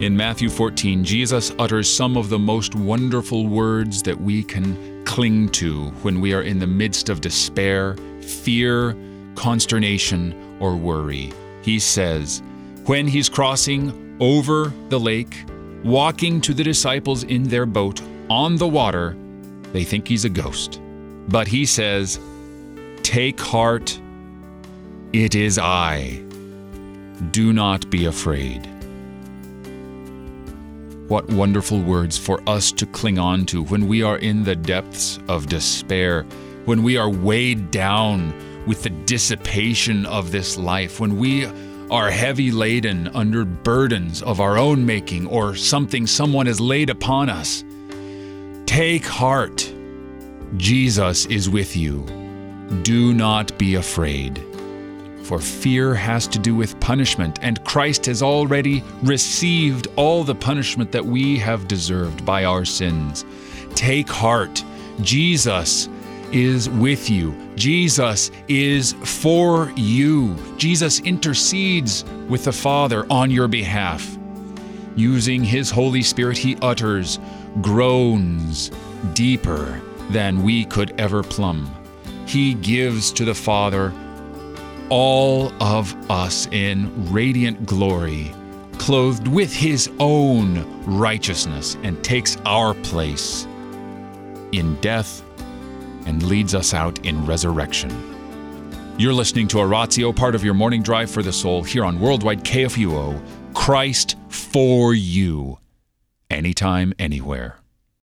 In Matthew 14, Jesus utters some of the most wonderful words that we can cling to when we are in the midst of despair, fear, consternation, or worry. He says, when he's crossing over the lake, walking to the disciples in their boat on the water, they think he's a ghost. But he says, Take heart, it is I. Do not be afraid. What wonderful words for us to cling on to when we are in the depths of despair, when we are weighed down with the dissipation of this life, when we are heavy laden under burdens of our own making or something someone has laid upon us. Take heart. Jesus is with you. Do not be afraid for fear has to do with punishment, and Christ has already received all the punishment that we have deserved by our sins. Take heart. Jesus is with you. Jesus is for you. Jesus intercedes with the Father on your behalf. Using His Holy Spirit, He utters groans deeper than we could ever plumb. He gives to the Father all of us in radiant glory, clothed with his own righteousness, and takes our place in death and leads us out in resurrection. You're listening to Oratio, part of your morning drive for the soul, here on Worldwide KFUO. Christ for you, anytime, anywhere.